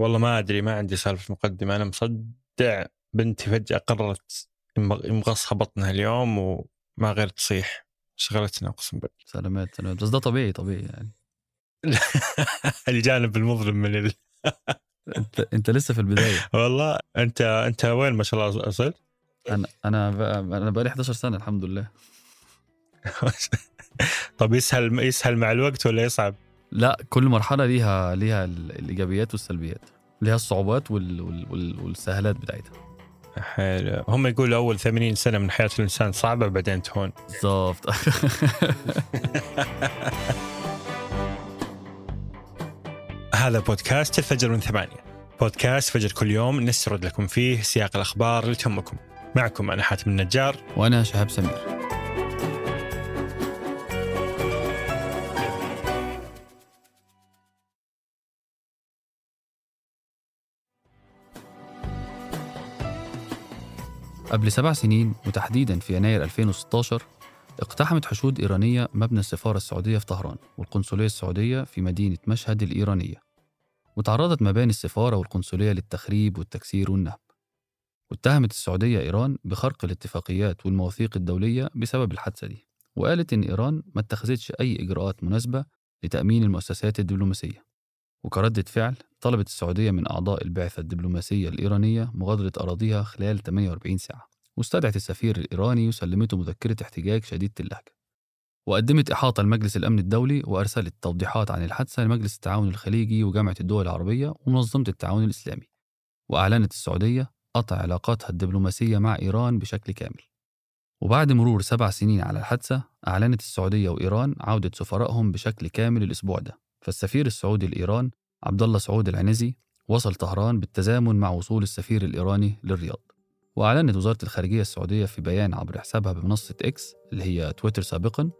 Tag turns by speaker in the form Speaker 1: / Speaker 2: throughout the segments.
Speaker 1: والله ما أدري ما عندي سالفة مقدمة. أنا مصدع بنتي فجأة قررت مغصها بطنها اليوم وما غير تصيح. شغلتنا أقسم بالله.
Speaker 2: سلامات. سلامات بس ده طبيعي طبيعي يعني.
Speaker 1: الجانب المظلم من ال...
Speaker 2: انت أنت لسه في البداية.
Speaker 1: والله انت أنت وين ما شاء الله وصلت؟
Speaker 2: أنا أنا بقى أنا بقى لي 11 سنة الحمد لله.
Speaker 1: طب يسهل يسهل مع الوقت ولا يصعب؟
Speaker 2: لا كل مرحلة ليها ليها الإيجابيات والسلبيات ليها الصعوبات وال... وال... والسهلات بتاعتها.
Speaker 1: حلو. هم يقولوا أول 80 سنة من حياة الإنسان صعبة بعدين تهون.
Speaker 2: بالضبط.
Speaker 1: هذا بودكاست الفجر من ثمانية. بودكاست فجر كل يوم نسرد لكم فيه سياق الأخبار اللي تهمكم. معكم أنا حاتم النجار.
Speaker 2: وأنا شهاب سمير. قبل سبع سنين وتحديدا في يناير 2016 اقتحمت حشود إيرانية مبنى السفارة السعودية في طهران والقنصلية السعودية في مدينة مشهد الإيرانية. وتعرضت مباني السفارة والقنصلية للتخريب والتكسير والنهب. واتهمت السعودية إيران بخرق الاتفاقيات والمواثيق الدولية بسبب الحادثة دي وقالت إن إيران ما اتخذتش أي إجراءات مناسبة لتأمين المؤسسات الدبلوماسية. وكردة فعل طلبت السعودية من أعضاء البعثة الدبلوماسية الإيرانية مغادرة أراضيها خلال 48 ساعة. واستدعت السفير الإيراني وسلمته مذكرة احتجاج شديدة اللهجة وقدمت إحاطة لمجلس الأمن الدولي وأرسلت توضيحات عن الحادثة لمجلس التعاون الخليجي وجامعة الدول العربية ومنظمة التعاون الإسلامي. وأعلنت السعودية قطع علاقاتها الدبلوماسية مع إيران بشكل كامل. وبعد مرور سبع سنين على الحادثة أعلنت السعودية وإيران عودة سفرائهم بشكل كامل الأسبوع ده. فالسفير السعودي لإيران عبد الله سعود العنزي وصل طهران بالتزامن مع وصول السفير الإيراني للرياض. وأعلنت وزارة الخارجية السعودية في بيان عبر حسابها بمنصة إكس اللي هي تويتر سابقا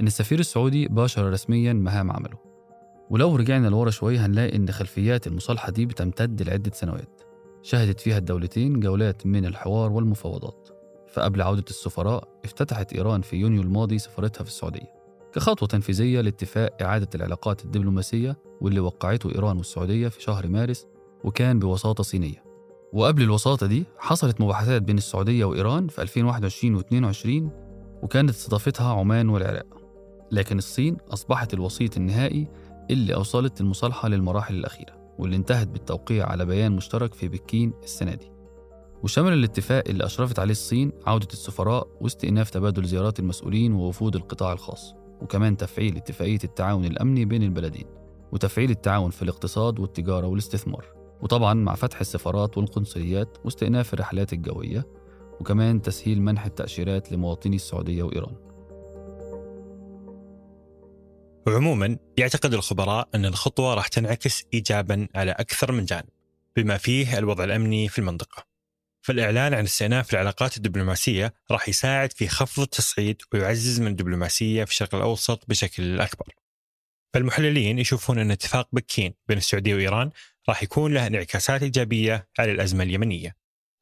Speaker 2: إن السفير السعودي باشر رسميا مهام عمله. ولو رجعنا لورا شوية هنلاقي إن خلفيات المصالحة دي بتمتد لعدة سنوات. شهدت فيها الدولتين جولات من الحوار والمفاوضات. فقبل عودة السفراء افتتحت إيران في يونيو الماضي سفارتها في السعودية. كخطوة تنفيذية لاتفاق إعادة العلاقات الدبلوماسية واللي وقعته إيران والسعودية في شهر مارس وكان بوساطة صينية. وقبل الوساطة دي حصلت مباحثات بين السعودية وإيران في 2021 و 22 وكانت استضافتها عمان والعراق. لكن الصين أصبحت الوسيط النهائي اللي أوصلت المصالحة للمراحل الأخيرة واللي انتهت بالتوقيع على بيان مشترك في بكين السنة دي. وشمل الاتفاق اللي أشرفت عليه الصين عودة السفراء واستئناف تبادل زيارات المسؤولين ووفود القطاع الخاص. وكمان تفعيل اتفاقية التعاون الأمني بين البلدين وتفعيل التعاون في الاقتصاد والتجارة والاستثمار وطبعا مع فتح السفارات والقنصليات واستئناف الرحلات الجوية وكمان تسهيل منح التأشيرات لمواطني السعودية وإيران.
Speaker 1: وعموما يعتقد الخبراء أن الخطوة راح تنعكس إيجابا على أكثر من جانب بما فيه الوضع الأمني في المنطقة. فالإعلان عن استئناف العلاقات الدبلوماسية راح يساعد في خفض التصعيد ويعزز من الدبلوماسية في الشرق الأوسط بشكل أكبر. فالمحللين يشوفون أن اتفاق بكين بين السعودية وإيران راح يكون له انعكاسات إيجابية على الأزمة اليمنية.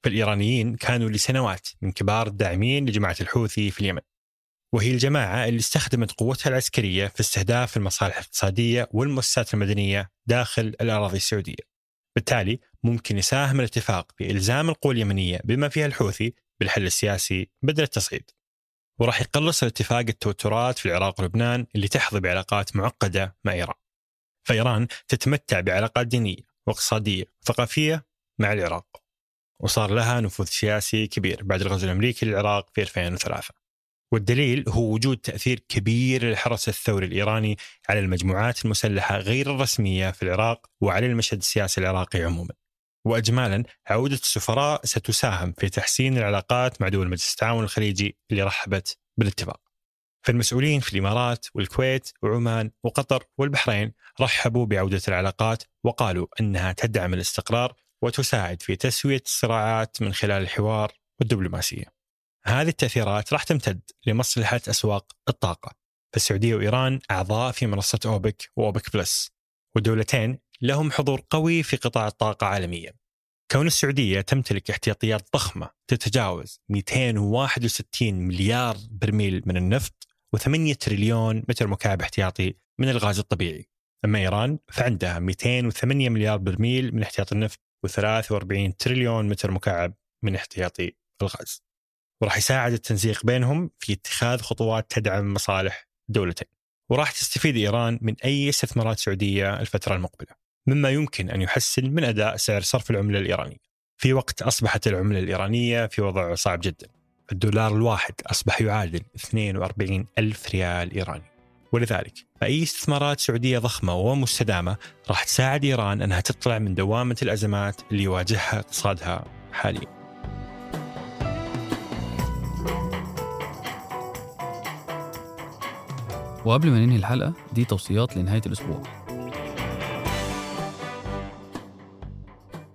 Speaker 1: فالإيرانيين كانوا لسنوات من كبار الداعمين لجماعة الحوثي في اليمن. وهي الجماعة اللي استخدمت قوتها العسكرية في استهداف المصالح الاقتصادية والمؤسسات المدنية داخل الأراضي السعودية. بالتالي ممكن يساهم الاتفاق بإلزام القوى اليمنية بما فيها الحوثي بالحل السياسي بدل التصعيد. وراح يقلص الاتفاق التوترات في العراق ولبنان اللي تحظى بعلاقات معقدة مع إيران. فإيران تتمتع بعلاقات دينية واقتصادية وثقافية مع العراق. وصار لها نفوذ سياسي كبير بعد الغزو الأمريكي للعراق في 2003 والدليل هو وجود تأثير كبير للحرس الثوري الإيراني على المجموعات المسلحة غير الرسمية في العراق وعلى المشهد السياسي العراقي عموما. وأجمالا عودة السفراء ستساهم في تحسين العلاقات مع دول مجلس التعاون الخليجي اللي رحبت بالاتفاق. فالمسؤولين في الإمارات والكويت وعمان وقطر والبحرين رحبوا بعودة العلاقات وقالوا أنها تدعم الاستقرار وتساعد في تسوية الصراعات من خلال الحوار والدبلوماسية. هذه التأثيرات راح تمتد لمصلحة أسواق الطاقة. فالسعودية وإيران أعضاء في منصة أوبك وأوبك بلس. والدولتين لهم حضور قوي في قطاع الطاقة عالميا. كون السعودية تمتلك احتياطيات ضخمة تتجاوز 261 مليار برميل من النفط و8 تريليون متر مكعب احتياطي من الغاز الطبيعي. أما إيران فعندها 208 مليار برميل من احتياطي النفط و43 تريليون متر مكعب من احتياطي الغاز. وراح يساعد التنسيق بينهم في اتخاذ خطوات تدعم مصالح الدولتين وراح تستفيد إيران من أي استثمارات سعودية الفترة المقبلة. مما يمكن أن يحسن من أداء سعر صرف العملة الإيرانية. في وقت أصبحت العملة الإيرانية في وضع صعب جدا. الدولار الواحد أصبح يعادل 42 ألف ريال إيراني. ولذلك فأي استثمارات سعودية ضخمة ومستدامة راح تساعد إيران أنها تطلع من دوامة الأزمات اللي يواجهها اقتصادها حاليا.
Speaker 2: وقبل ما ننهي الحلقة دي توصيات لنهاية الأسبوع.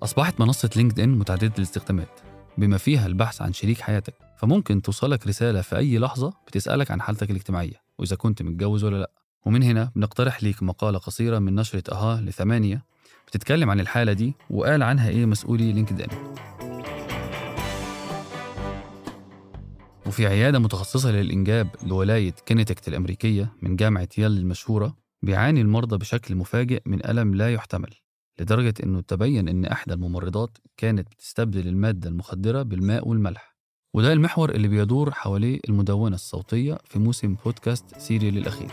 Speaker 2: أصبحت منصة لينكد إن متعددة الاستخدامات بما فيها البحث عن شريك حياتك. فممكن توصلك رسالة في أي لحظة بتسألك عن حالتك الاجتماعية وإذا كنت متجوز ولا لأ. ومن هنا بنقترح ليك مقالة قصيرة من نشرة أها لثمانية بتتكلم عن الحالة دي وقال عنها إيه مسؤولي لينكد إن وفي عيادة متخصصة للإنجاب لولاية كينيتكت الأمريكية من جامعة يال المشهورة بيعاني المرضى بشكل مفاجئ من ألم لا يحتمل. لدرجة أنه تبين أن إحدى الممرضات كانت بتستبدل المادة المخدرة بالماء والملح. وده المحور اللي بيدور حواليه المدونة الصوتية في موسم بودكاست Serial الأخير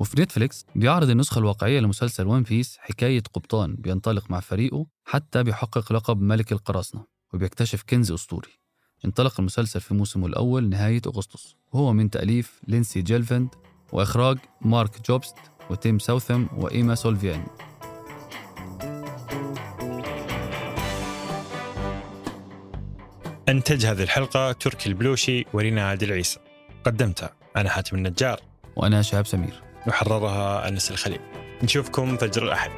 Speaker 2: وفي نتفليكس بيعرض النسخة الواقعية لمسلسل One Piece حكاية قبطان بينطلق مع فريقه حتى بيحقق لقب ملك القراصنة وبيكتشف كنز أسطوري. انطلق المسلسل في موسمه الأول نهاية أغسطس وهو من تأليف لينسي جيلفند وإخراج مارك جوبست وتيم ساوثم وإيما سولفيان.
Speaker 1: أنتج هذه الحلقة تركي البلوشي وريناد العيسى قدمتها أنا حاتم النجار.
Speaker 2: وأنا شهاب سمير.
Speaker 1: وحررها أنس الخليل. نشوفكم فجر الأحد.